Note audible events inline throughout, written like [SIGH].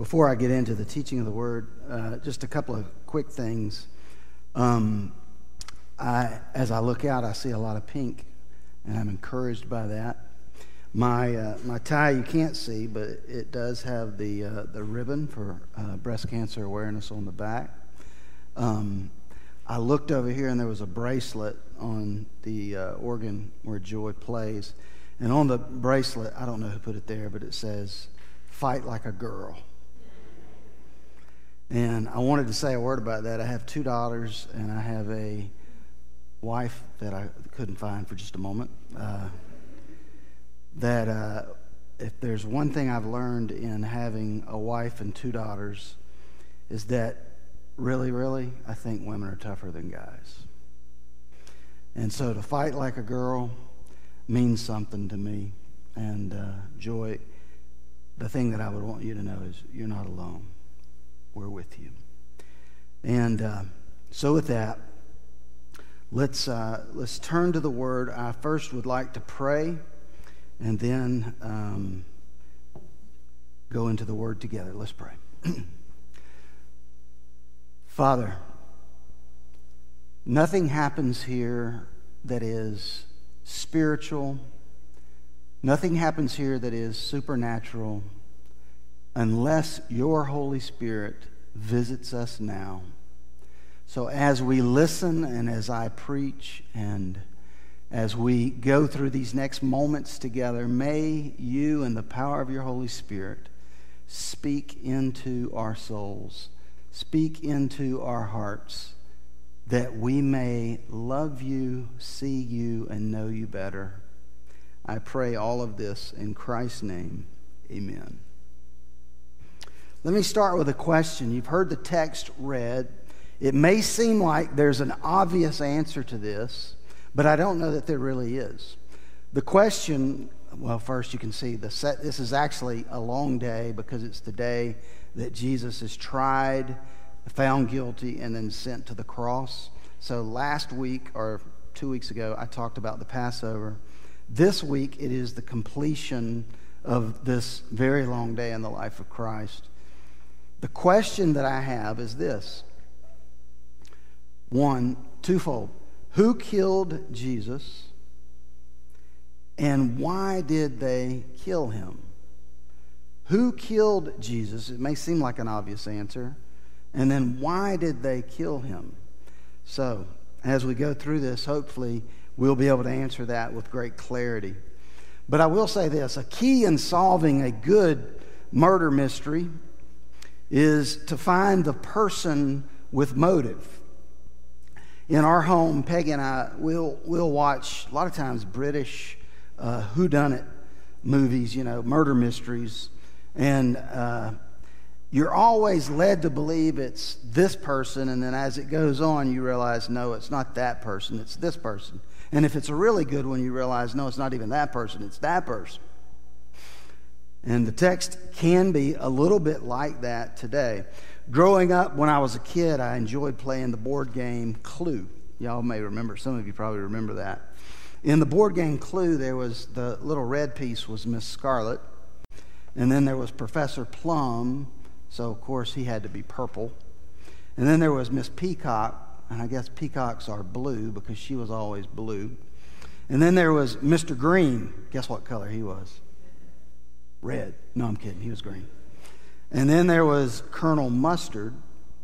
before I get into the teaching of the word, uh, just a couple of quick things. Um, I, as I look out, I see a lot of pink, and I'm encouraged by that. My, uh, my tie you can't see, but it does have the, uh, the ribbon for uh, breast cancer awareness on the back. Um, I looked over here, and there was a bracelet on the uh, organ where Joy plays. And on the bracelet, I don't know who put it there, but it says, Fight like a girl. And I wanted to say a word about that. I have two daughters, and I have a wife that I couldn't find for just a moment. Uh, that uh, if there's one thing I've learned in having a wife and two daughters, is that really, really, I think women are tougher than guys. And so to fight like a girl means something to me. And uh, Joy, the thing that I would want you to know is you're not alone. We're with you. And uh, so, with that, let's, uh, let's turn to the Word. I first would like to pray and then um, go into the Word together. Let's pray. [CLEARS THROAT] Father, nothing happens here that is spiritual, nothing happens here that is supernatural unless your Holy Spirit visits us now. So as we listen and as I preach and as we go through these next moments together, may you and the power of your Holy Spirit speak into our souls, speak into our hearts, that we may love you, see you, and know you better. I pray all of this in Christ's name. Amen. Let me start with a question. You've heard the text read. It may seem like there's an obvious answer to this. But I don't know that there really is. The question, well, first you can see the set, this is actually a long day because it's the day that Jesus is tried, found guilty, and then sent to the cross. So last week or two weeks ago, I talked about the Passover. This week, it is the completion of this very long day in the life of Christ. The question that I have is this one, twofold who killed Jesus and why did they kill him? Who killed Jesus? It may seem like an obvious answer. And then why did they kill him? So, as we go through this, hopefully we'll be able to answer that with great clarity. But I will say this a key in solving a good murder mystery is to find the person with motive in our home, Peggy and I will will watch a lot of times British uh, whodunit movies, you know, murder mysteries, and uh, you're always led to believe it's this person, and then as it goes on, you realize no, it's not that person, it's this person. And if it's a really good one, you realize no, it's not even that person, it's that person. And the text can be a little bit like that today. Growing up, when I was a kid, I enjoyed playing the board game Clue. Y'all may remember, some of you probably remember that. In the board game Clue, there was the little red piece was Miss Scarlet, and then there was Professor Plum, so of course he had to be purple. And then there was Miss Peacock, and I guess peacocks are blue because she was always blue. And then there was Mr. Green. Guess what color he was? Red. No, I'm kidding. He was green. And then there was Colonel Mustard,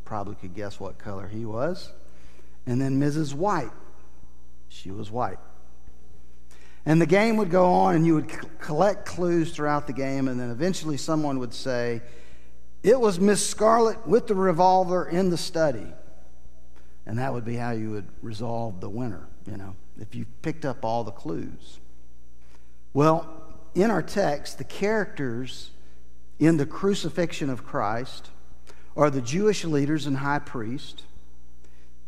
probably could guess what color he was. And then Mrs. White, she was white. And the game would go on, and you would c- collect clues throughout the game, and then eventually someone would say, It was Miss Scarlet with the revolver in the study. And that would be how you would resolve the winner, you know, if you picked up all the clues. Well, in our text, the characters in the crucifixion of Christ are the Jewish leaders and high priest.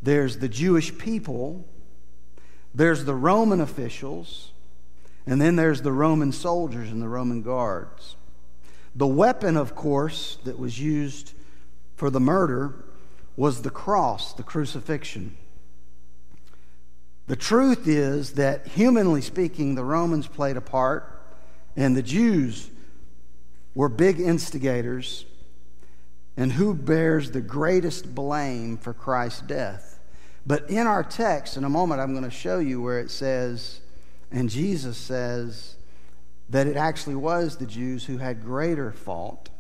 There's the Jewish people. There's the Roman officials. And then there's the Roman soldiers and the Roman guards. The weapon, of course, that was used for the murder was the cross, the crucifixion. The truth is that, humanly speaking, the Romans played a part and the Jews were big instigators. and who bears the greatest blame for Christ's death. But in our text, in a moment, I'm going to show you where it says, and Jesus says, that it actually was the Jews who had greater fault.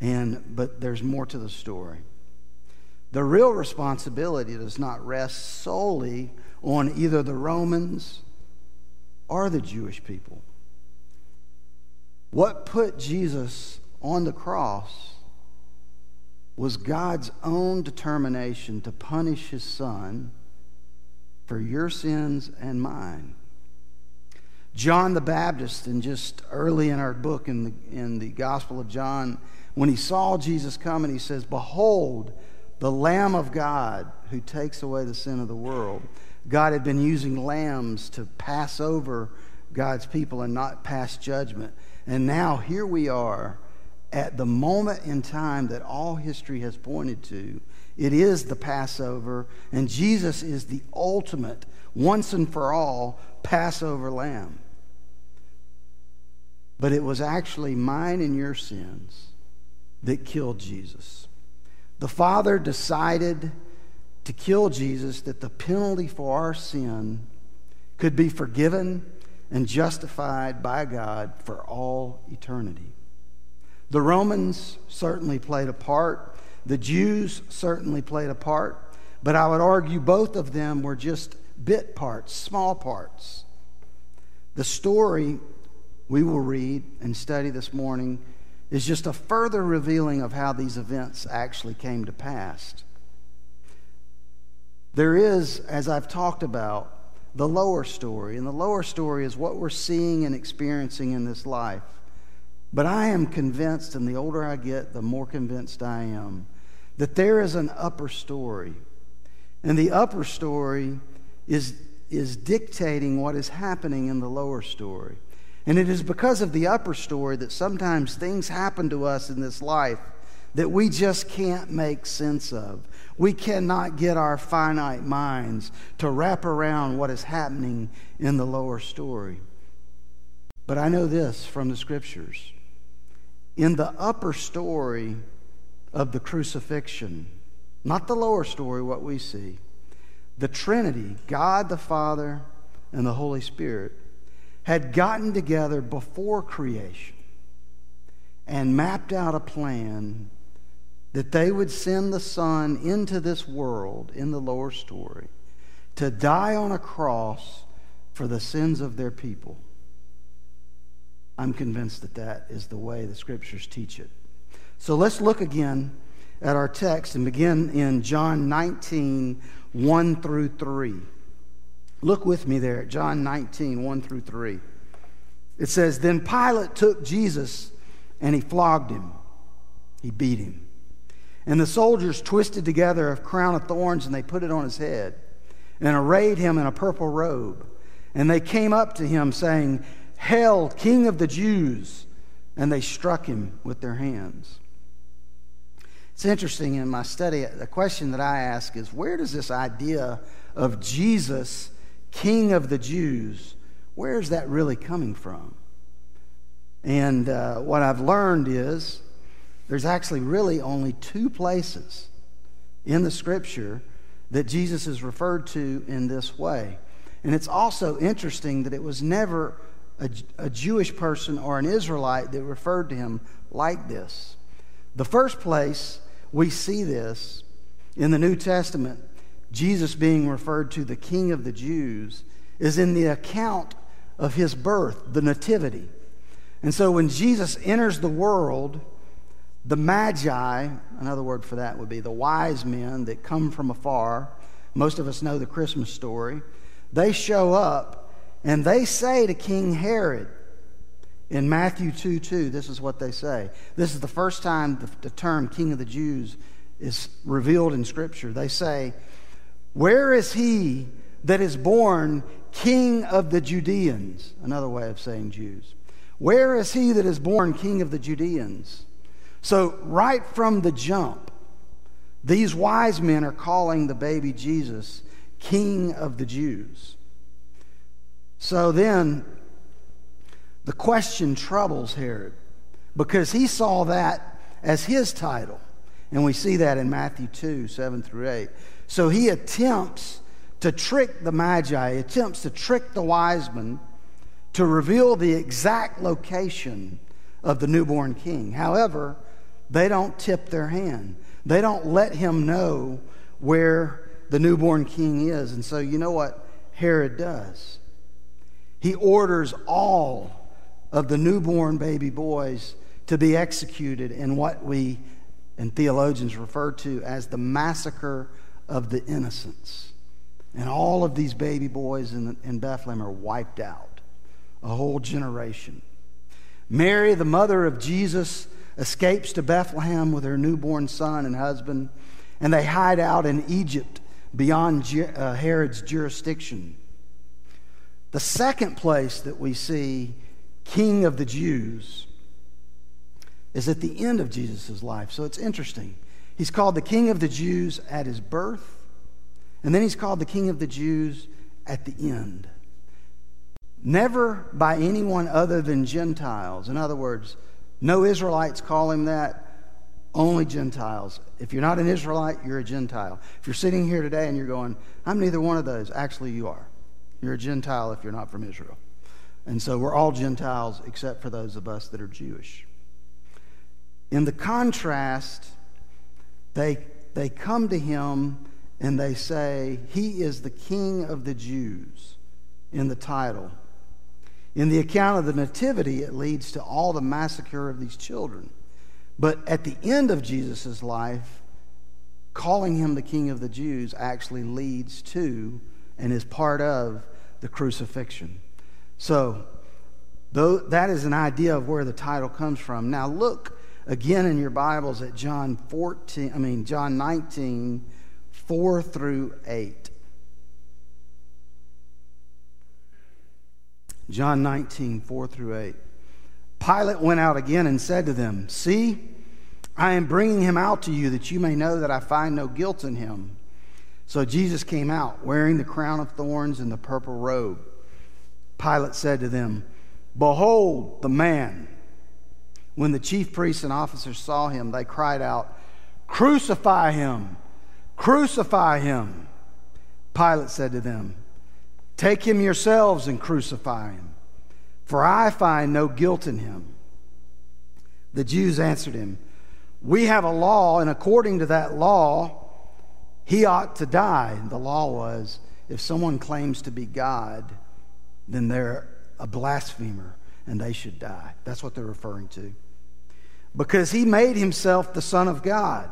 And, but there's more to the story. The real responsibility does not rest solely on either the Romans or the Jewish people. What put Jesus on the cross was God's own determination to punish his son for your sins and mine. John the Baptist, and just early in our book in the, in the Gospel of John, when he saw Jesus coming, he says, Behold, the Lamb of God who takes away the sin of the world. God had been using lambs to pass over God's people and not pass judgment. And now here we are at the moment in time that all history has pointed to. It is the Passover, and Jesus is the ultimate, once and for all, Passover lamb. But it was actually mine and your sins that killed Jesus. The Father decided to kill Jesus that the penalty for our sin could be forgiven and justified by God for all eternity. The Romans certainly played a part, the Jews certainly played a part, but I would argue both of them were just bit parts, small parts. The story we will read and study this morning is just a further revealing of how these events actually came to pass. There is, as I've talked about, the lower story, and the lower story is what we're seeing and experiencing in this life. But I am convinced, and the older I get, the more convinced I am, that there is an upper story. And the upper story is, is dictating what is happening in the lower story. And it is because of the upper story that sometimes things happen to us in this life that we just can't make sense of. We cannot get our finite minds to wrap around what is happening in the lower story. But I know this from the scriptures. In the upper story of the crucifixion, not the lower story, what we see, the Trinity, God the Father and the Holy Spirit, had gotten together before creation and mapped out a plan that they would send the Son into this world in the lower story to die on a cross for the sins of their people. I'm convinced that that is the way the scriptures teach it. So let's look again at our text and begin in John 19, 1 through 3. Look with me there at John 19, 1 through 3. It says, Then Pilate took Jesus and he flogged him. He beat him. And the soldiers twisted together a crown of thorns and they put it on his head and arrayed him in a purple robe. And they came up to him saying, Hail, King of the Jews! And they struck him with their hands. It's interesting in my study, the question that I ask is where does this idea of Jesus King of the Jews, where is that really coming from? And uh, what I've learned is there's actually really only two places in the scripture that Jesus is referred to in this way. And it's also interesting that it was never a, a, Jewish person or an Israelite that referred to him like this. The first place we see this in the New Testament Jesus being referred to the King of the Jews is in the account of his birth, the Nativity. And so when Jesus enters the world, the Magi, another word for that would be the wise men that come from afar, most of us know the Christmas story, they show up and they say to King Herod, in Matthew 2 2, this is what they say. This is the first time the, the term King of the Jews is revealed in Scripture. They say, where is he that is born king of the Judeans? Another way of saying Jews. Where is he that is born king of the Judeans? So, right from the jump, these wise men are calling the baby Jesus king of the Jews. So then, the question troubles Herod because he saw that as his title. And we see that in Matthew 2 7 through 8. So he attempts to trick the Magi, attempts to trick the wise men to reveal the exact location of the newborn king. However, they don't tip their hand, they don't let him know where the newborn king is. And so, you know what Herod does? He orders all of the newborn baby boys to be executed in what we and theologians refer to as the massacre of the innocents. And all of these baby boys in, in Bethlehem are wiped out, a whole generation. Mary, the mother of Jesus, escapes to Bethlehem with her newborn son and husband, and they hide out in Egypt beyond uh, Herod's jurisdiction. The second place that we see King of the Jews is at the end of Jesus' life. So it's interesting. He's called the King of the Jews at his birth, and then he's called the King of the Jews at the end. Never by anyone other than Gentiles. In other words, no Israelites call him that, only Gentiles. If you're not an Israelite, you're a Gentile. If you're sitting here today and you're going, I'm neither one of those, actually, you are. You're a Gentile if you're not from Israel. And so we're all Gentiles except for those of us that are Jewish. In the contrast, they, they come to him and they say, He is the King of the Jews in the title. In the account of the Nativity, it leads to all the massacre of these children. But at the end of Jesus' life, calling him the King of the Jews actually leads to and is part of the crucifixion. So, though that is an idea of where the title comes from. Now look again in your Bibles at John 14, I mean John 19, 4 through 8. John 19, 4 through 8. Pilate went out again and said to them, See, I am bringing him out to you that you may know that I find no guilt in him. So Jesus came out wearing the crown of thorns and the purple robe. Pilate said to them, Behold the man. When the chief priests and officers saw him, they cried out, Crucify him! Crucify him! Pilate said to them, Take him yourselves and crucify him, for I find no guilt in him. The Jews answered him, We have a law, and according to that law, he ought to die. The law was if someone claims to be God, then they're a blasphemer and they should die. That's what they're referring to. Because he made himself the Son of God.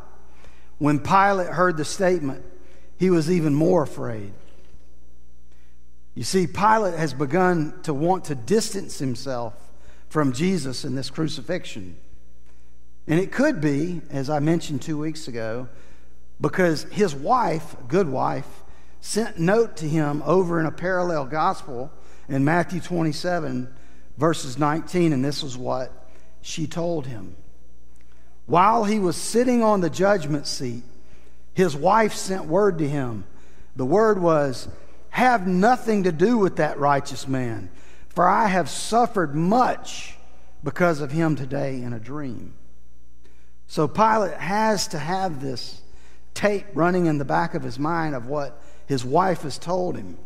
When Pilate heard the statement, he was even more afraid. You see, Pilate has begun to want to distance himself from Jesus in this crucifixion. And it could be, as I mentioned two weeks ago, because his wife, good wife, sent note to him over in a parallel gospel in Matthew 27, verses 19, and this is what she told him. While he was sitting on the judgment seat, his wife sent word to him. The word was, Have nothing to do with that righteous man, for I have suffered much because of him today in a dream. So Pilate has to have this tape running in the back of his mind of what his wife has told him.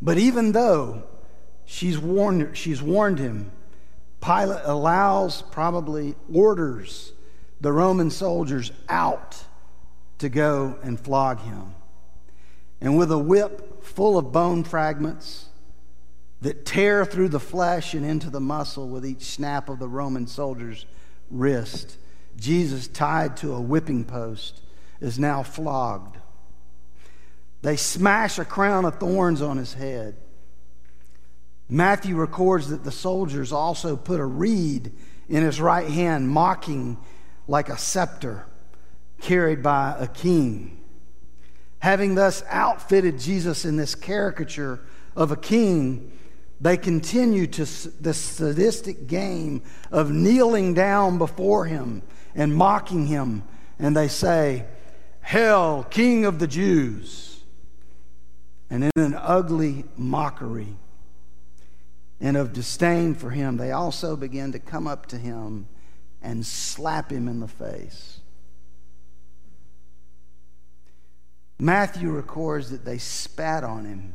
But even though she's warned, she's warned him, Pilate allows, probably orders the Roman soldiers out to go and flog him. And with a whip full of bone fragments that tear through the flesh and into the muscle with each snap of the Roman soldier's wrist, Jesus, tied to a whipping post, is now flogged. They smash a crown of thorns on his head. Matthew records that the soldiers also put a reed in his right hand, mocking like a scepter carried by a king. Having thus outfitted Jesus in this caricature of a king, they continue to the sadistic game of kneeling down before him and mocking him. And they say, Hail, King of the Jews. And in an ugly mockery and of disdain for him, they also begin to come up to him and slap him in the face. Matthew records that they spat on him,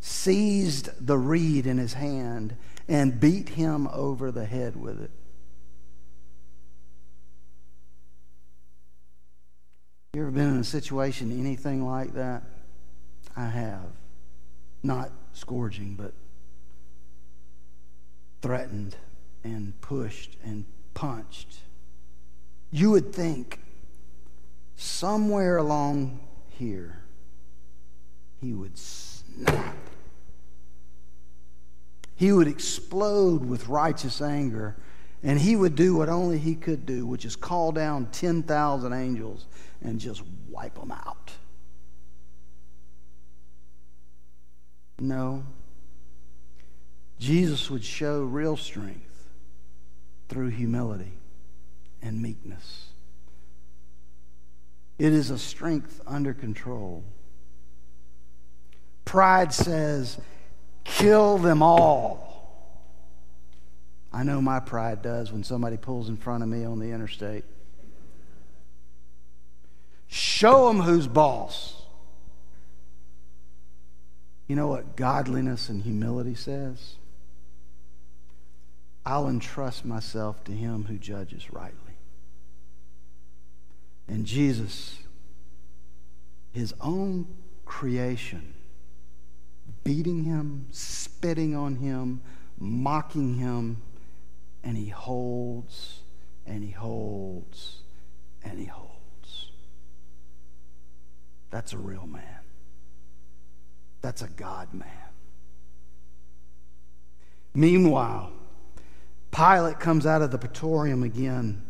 seized the reed in his hand, and beat him over the head with it. You ever been in a situation, anything like that? I have. Not scourging, but threatened and pushed and punched. You would think somewhere along here he would snap. He would explode with righteous anger, and he would do what only he could do, which is call down 10,000 angels and just wipe them out. No. Jesus would show real strength through humility and meekness. It is a strength under control. Pride says, kill them all. I know my pride does when somebody pulls in front of me on the interstate. Show them who's boss. You know what godliness and humility says? I'll entrust myself to him who judges rightly. And Jesus, his own creation, beating him, spitting on him, mocking him, and he holds and he holds and he holds. That's a real man. That's a God man. Meanwhile, Pilate comes out of the praetorium again,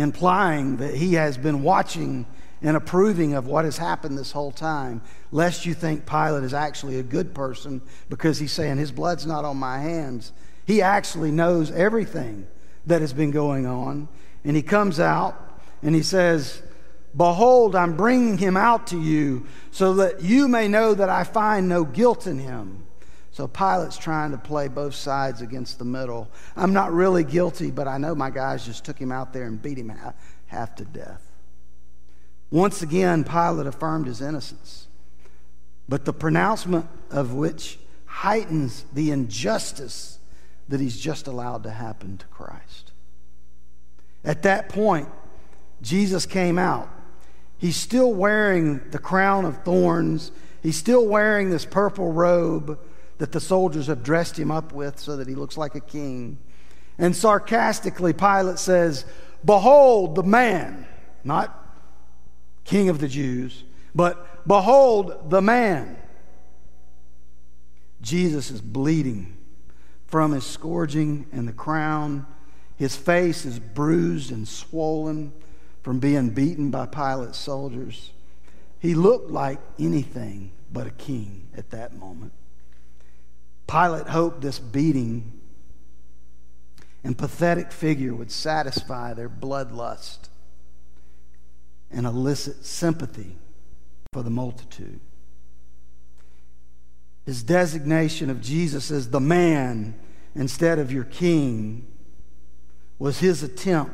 implying that he has been watching and approving of what has happened this whole time, lest you think Pilate is actually a good person because he's saying his blood's not on my hands. He actually knows everything that has been going on. And he comes out and he says, Behold, I'm bringing him out to you so that you may know that I find no guilt in him. So Pilate's trying to play both sides against the middle. I'm not really guilty, but I know my guys just took him out there and beat him half, to death. Once again, Pilate affirmed his innocence, but the pronouncement of which heightens the injustice that he's just allowed to happen to Christ. At that point, Jesus came out He's still wearing the crown of thorns. He's still wearing this purple robe that the soldiers have dressed him up with so that he looks like a king. And sarcastically, Pilate says, Behold the man, not king of the Jews, but behold the man. Jesus is bleeding from his scourging and the crown. His face is bruised and swollen from being beaten by Pilate's soldiers. He looked like anything but a king at that moment. Pilate hoped this beating and pathetic figure would satisfy their bloodlust and elicit sympathy for the multitude. His designation of Jesus as the man instead of your king was his attempt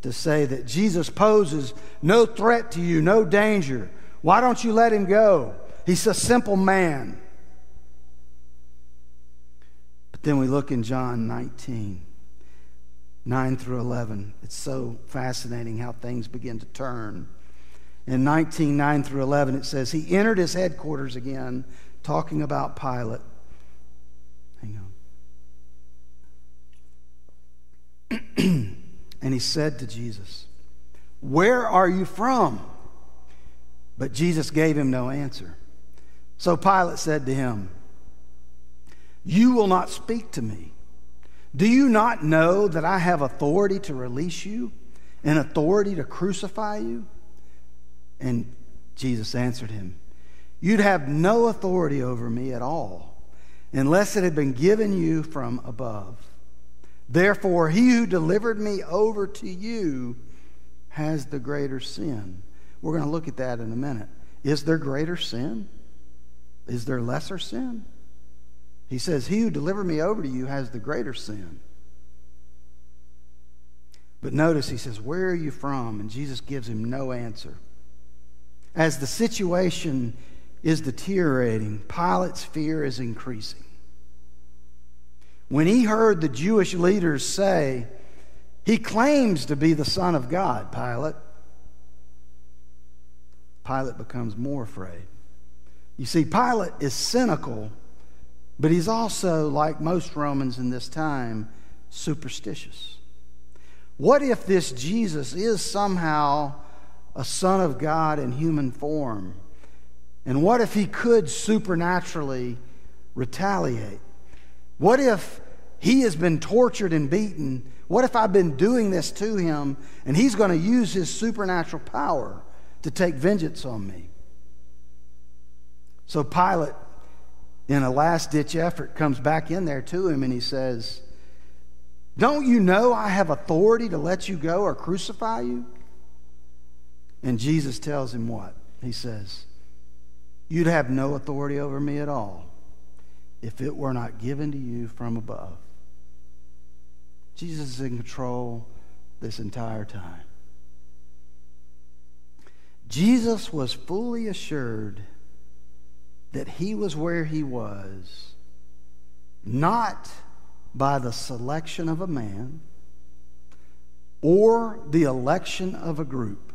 to say that Jesus poses no threat to you, no danger. Why don't you let him go? He's a simple man. Then we look in John 19, 9 through 11. It's so fascinating how things begin to turn. In 19, 9 through 11, it says, He entered his headquarters again, talking about Pilate. Hang on. [CLEARS THROAT] And he said to Jesus, Where are you from? But Jesus gave him no answer. So Pilate said to him, You will not speak to me. Do you not know that I have authority to release you and authority to crucify you? And Jesus answered him, You'd have no authority over me at all unless it had been given you from above. Therefore, he who delivered me over to you has the greater sin. We're going to look at that in a minute. Is there greater sin? Is there lesser sin? He says, He who delivered me over to you has the greater sin. But notice he says, Where are you from? And Jesus gives him no answer. as the situation is deteriorating, Pilate's fear is increasing. When he heard the Jewish leaders say, He claims to be the Son of God, Pilate, Pilate becomes more afraid. You see, Pilate is cynical, but he's also, like most Romans in this time, superstitious. What if this Jesus is somehow a Son of God in human form? And what if he could supernaturally retaliate? What if he has been tortured and beaten? What if I've been doing this to him and he's going to use his supernatural power to take vengeance on me? So Pilate, in a last ditch effort, comes back in there to him and he says, Don't you know I have authority to let you go or crucify you? And Jesus tells him what? He says, You'd have no authority over me at all if it were not given to you from above. Jesus is in control this entire time. Jesus was fully assured that he was where he was not by the selection of a man or the election of a group,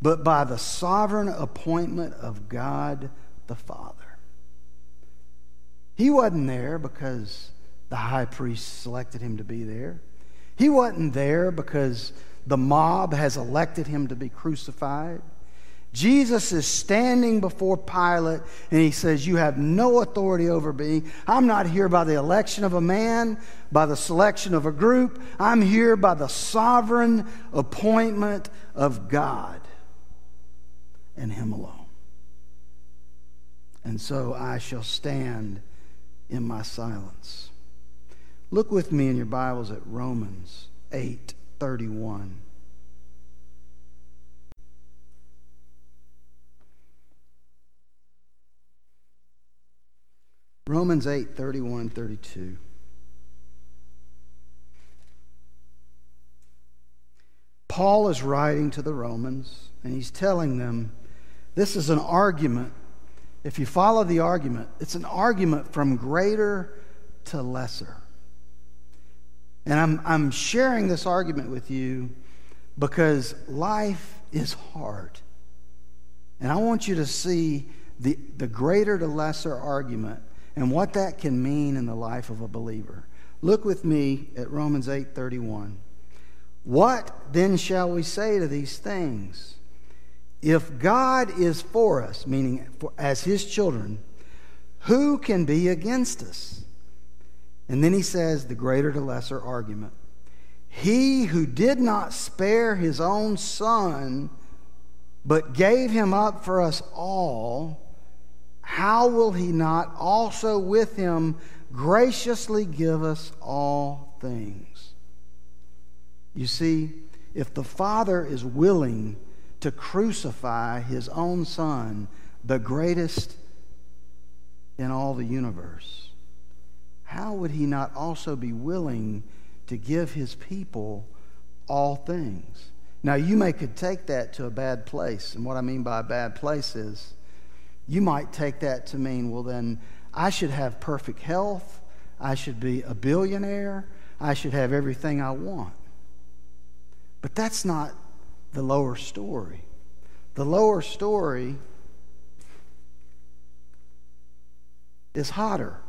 but by the sovereign appointment of God the Father. He wasn't there because the high priest selected him to be there. He wasn't there because the mob has elected him to be crucified. Jesus is standing before Pilate and he says, You have no authority over me. I'm not here by the election of a man, by the selection of a group. I'm here by the sovereign appointment of God and Him alone. And so I shall stand in my silence. Look with me in your Bibles at Romans 8 31. Romans 8 31 32. Paul is writing to the Romans, and he's telling them this is an argument. If you follow the argument, it's an argument from greater to lesser. And I'm, I'm sharing this argument with you because life is hard. And I want you to see the, the greater to lesser argument and what that can mean in the life of a believer. Look with me at Romans 8:31. What then shall we say to these things? If God is for us, meaning for, as his children, who can be against us? And then he says the greater to lesser argument. He who did not spare his own son, but gave him up for us all, how will he not also with him graciously give us all things? You see, if the Father is willing to crucify his own Son, the greatest in all the universe, how would he not also be willing to give his people all things? Now, you may could take that to a bad place. And what I mean by a bad place is you might take that to mean, well, then I should have perfect health. I should be a billionaire. I should have everything I want. But that's not the lower story. The lower story is hotter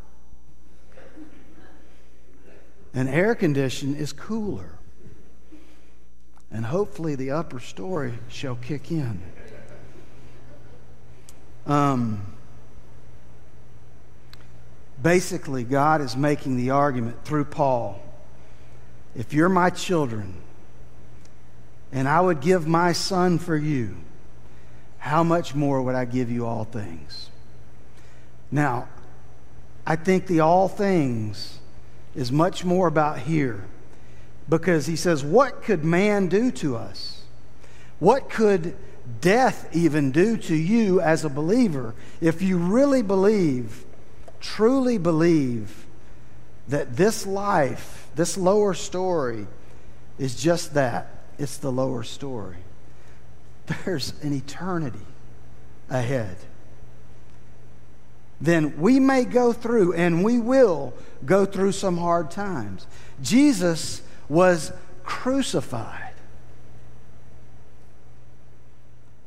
and air condition is cooler. And hopefully the upper story shall kick in. Um, basically, God is making the argument through Paul if you're my children and I would give my son for you, how much more would I give you all things? Now, I think the all things is much more about here because he says, What could man do to us? What could death even do to you as a believer if you really believe, truly believe, that this life, this lower story, is just that it's the lower story. there's an eternity ahead. Then we may go through, and we will go through some hard times. Jesus was crucified.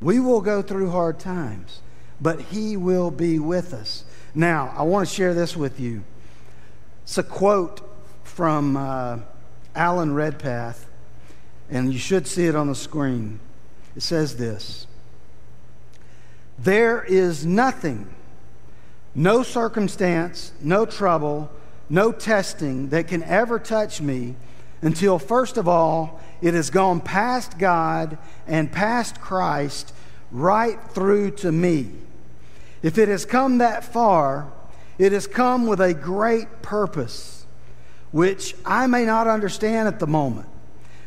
We will go through hard times, but He will be with us. Now, I want to share this with you. It's a quote from uh, Alan Redpath, and you should see it on the screen. It says this There is nothing, no circumstance, no trouble, no testing that can ever touch me until, first of all, it has gone past God and past Christ right through to me. If it has come that far, it has come with a great purpose, which I may not understand at the moment.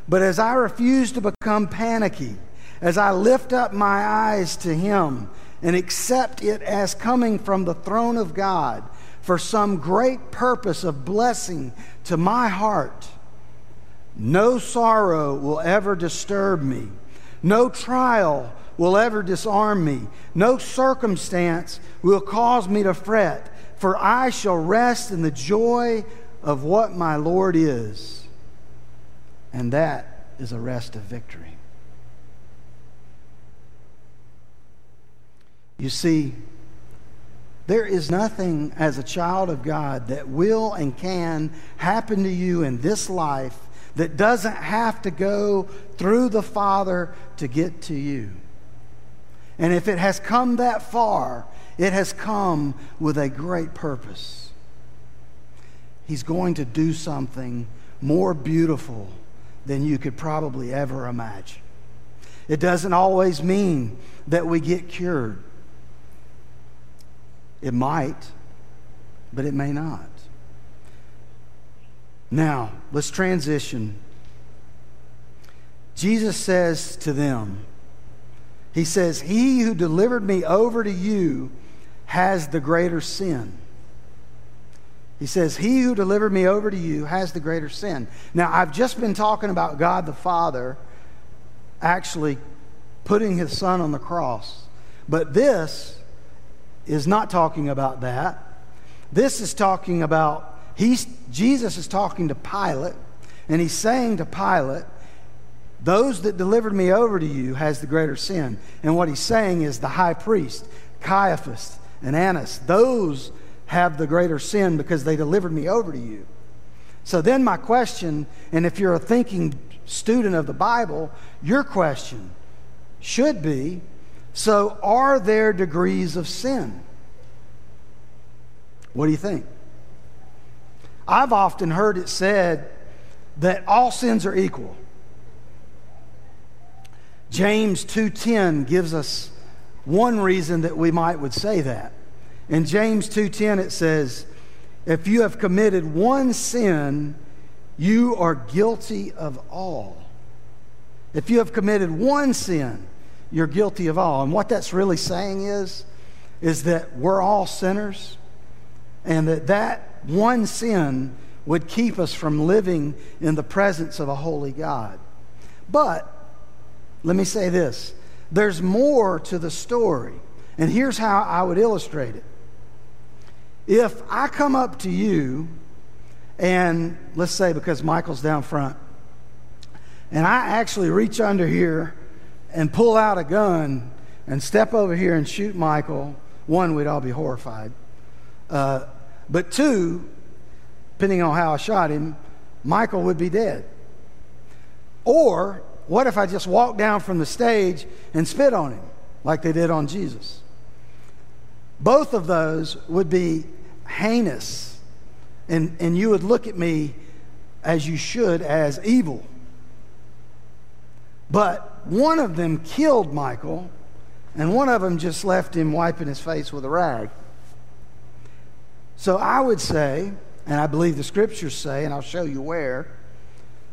But as I refuse to become panicky, as I lift up my eyes to Him and accept it as coming from the throne of God for some great purpose of blessing to my heart, no sorrow will ever disturb me, no trial will ever disarm me, no circumstance will cause me to fret, for I shall rest in the joy of what my Lord is. And that is a rest of victory. You see, there is nothing as a child of God that will and can happen to you in this life that doesn't have to go through the Father to get to you. And if it has come that far, it has come with a great purpose. He's going to do something more beautiful than you could probably ever imagine. It doesn't always mean that we get cured. It might, but it may not. Now, let's transition. Jesus says to them, He says, He who delivered me over to you has the greater sin. He says, He who delivered me over to you has the greater sin. Now, I've just been talking about God the Father actually putting his son on the cross. But this is not talking about that. This is talking about, he's, Jesus is talking to Pilate, and he's saying to Pilate, Those that delivered me over to you has the greater sin. And what he's saying is the high priest, Caiaphas, and Annas, those have the greater sin because they delivered me over to you. So then, my question, and if you're a thinking student of the Bible, your question should be so are there degrees of sin? What do you think? I've often heard it said that all sins are equal. James 2:10 gives us one reason that we might would say that. In James 2:10 it says, "If you have committed one sin, you are guilty of all." If you have committed one sin, you're guilty of all. And what that's really saying is is that we're all sinners and that that one sin would keep us from living in the presence of a holy God. But let me say this there's more to the story. And here's how I would illustrate it. If I come up to you, and let's say because Michael's down front, and I actually reach under here and pull out a gun and step over here and shoot Michael, one, we'd all be horrified. Uh, but two, depending on how I shot him, Michael would be dead. Or what if I just walked down from the stage and spit on him like they did on Jesus? Both of those would be heinous. And, and you would look at me as you should as evil. But one of them killed Michael, and one of them just left him wiping his face with a rag. So I would say, and I believe the scriptures say, and I'll show you where,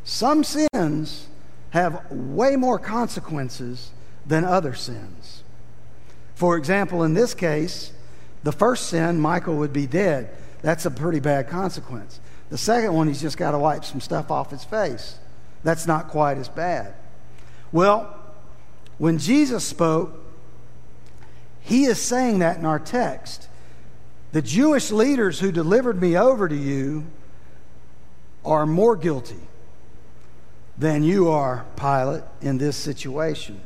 some sins have way more consequences than other sins. For example, in this case, the first sin, Michael would be dead. That's a pretty bad consequence. The second one, he's just got to wipe some stuff off his face. That's not quite as bad. Well, When Jesus spoke, he is saying that in our text. The Jewish leaders who delivered me over to you are more guilty than you are, Pilate, in this situation.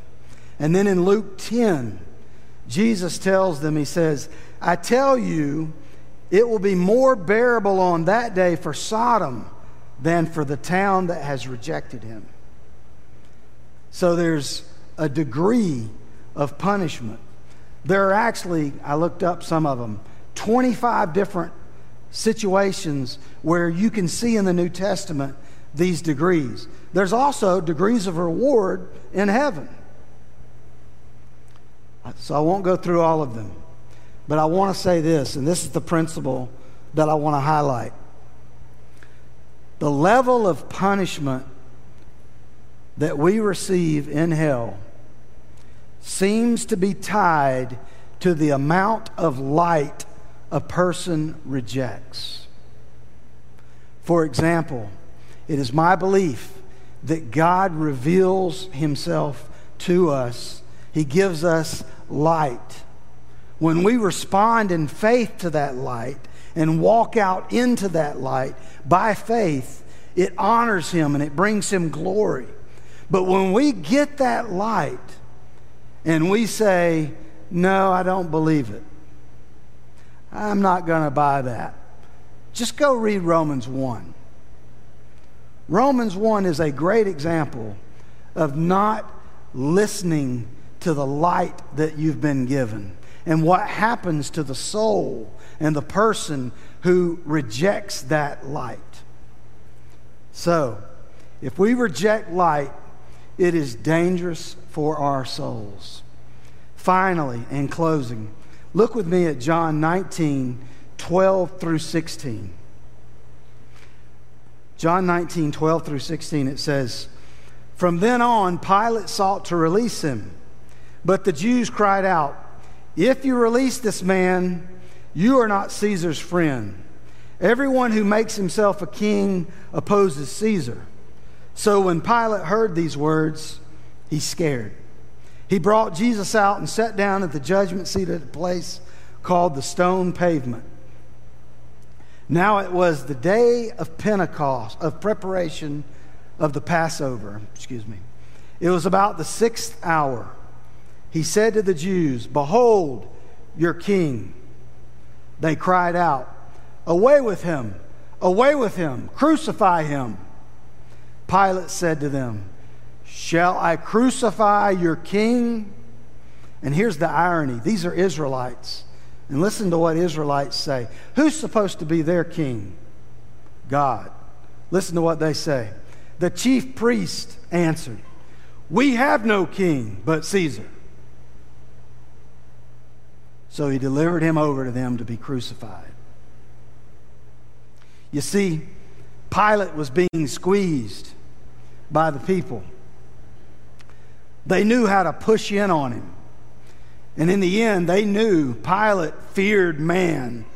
And then in Luke 10, Jesus tells them, He says, I tell you, it will be more bearable on that day for Sodom than for the town that has rejected him. So there's a degree of punishment. There are actually, I looked up some of them, 25 different situations where you can see in the New Testament these degrees. There's also degrees of reward in heaven. So I won't go through all of them. But I want to say this, and this is the principle that I want to highlight. The level of punishment that we receive in hell seems to be tied to the amount of light a person rejects. For example, it is my belief that God reveals himself to us, He gives us light. When we respond in faith to that light and walk out into that light by faith, it honors Him and it brings Him glory. But when we get that light and we say, No, I don't believe it, I'm not going to buy that, just go read Romans 1. Romans 1 is a great example of not listening to the light that you've been given and what happens to the soul and the person who rejects that light. So, if we reject light, it is dangerous for our souls. Finally, in closing, look with me at John 19 12 through 16. John 19 12 through 16, it says, From then on, Pilate sought to release him. But the Jews cried out, If you release this man, you are not Caesar's friend. Everyone who makes himself a king opposes Caesar. So when Pilate heard these words, he scared. He brought Jesus out and sat down at the judgment seat at a place called the stone pavement. Now it was the day of Pentecost, of preparation of the Passover. Excuse me. It was about the sixth hour he said to the Jews, Behold your king. They cried out, Away with him! Away with him! Crucify him! Pilate said to them, Shall I crucify your king? And here's the irony these are Israelites. And listen to what Israelites say. Who's supposed to be their king? God. Listen to what they say. The chief priest answered, We have no king but Caesar. So he delivered him over to them to be crucified. You see, Pilate was being squeezed by the people. They knew how to push in on him. And in the end, they knew Pilate feared man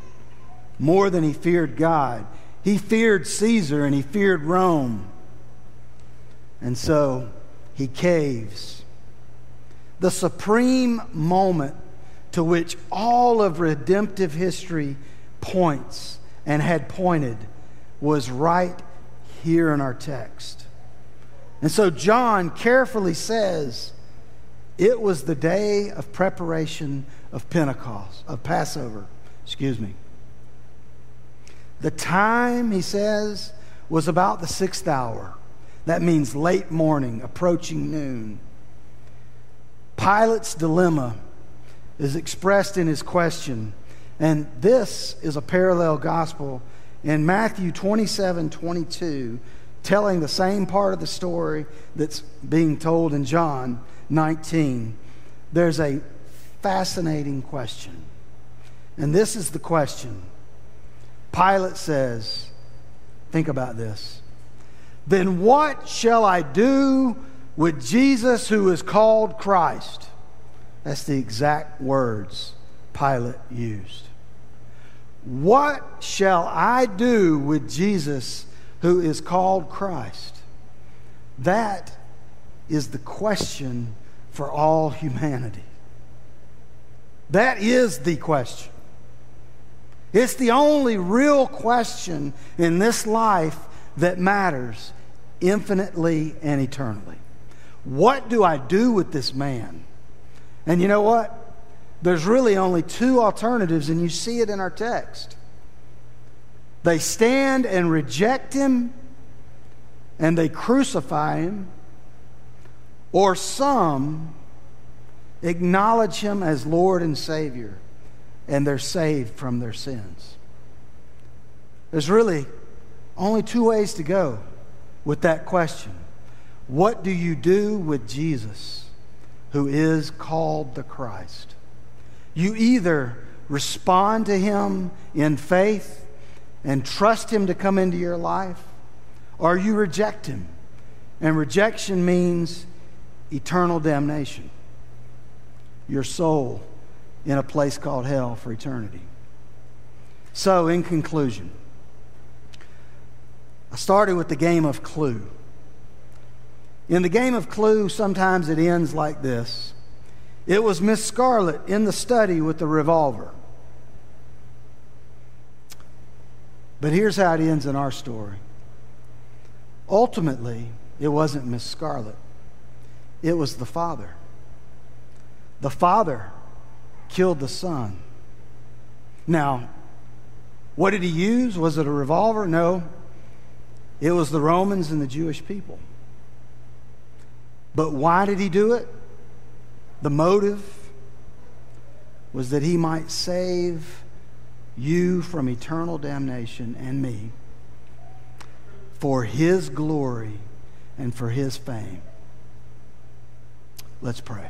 more than he feared God. He feared Caesar and he feared Rome. And so he caves. The supreme moment to which all of redemptive history points and had pointed was right here in our text. And so John carefully says it was the day of preparation of Pentecost, of Passover, excuse me. The time, he says, was about the sixth hour. That means late morning, approaching noon. Pilate's dilemma is expressed in his question. And this is a parallel gospel in Matthew 27 22, telling the same part of the story that's being told in John 19. There's a fascinating question. And this is the question Pilate says, Think about this. Then what shall I do with Jesus who is called Christ? That's the exact words Pilate used. What shall I do with Jesus who is called Christ? That is the question for all humanity? That is the question. It's the only real question in this life that matters infinitely and eternally. What do I do with this man? And you know what? There's really only two alternatives, and you see it in our text. They stand and reject him, and they crucify him, or some acknowledge him as Lord and Savior, and they're saved from their sins. There's really only two ways to go with that question. What do you do with Jesus, who is called the Christ? You either respond to him in faith and trust him to come into your life, or you reject him. And rejection means eternal damnation. Your soul in a place called hell for eternity. So, in conclusion, I started with the game of clue. In the game of clue, sometimes it ends like this it was Miss Scarlett in the study with the revolver. But here's how it ends in our story. Ultimately, it wasn't Miss Scarlett, it was the father. The father killed the son. Now, what did he use? Was it a revolver? No. It was the Romans and the Jewish people. But why did he do it? The motive was that he might save you from eternal damnation and me for his glory and for his fame. Let's pray.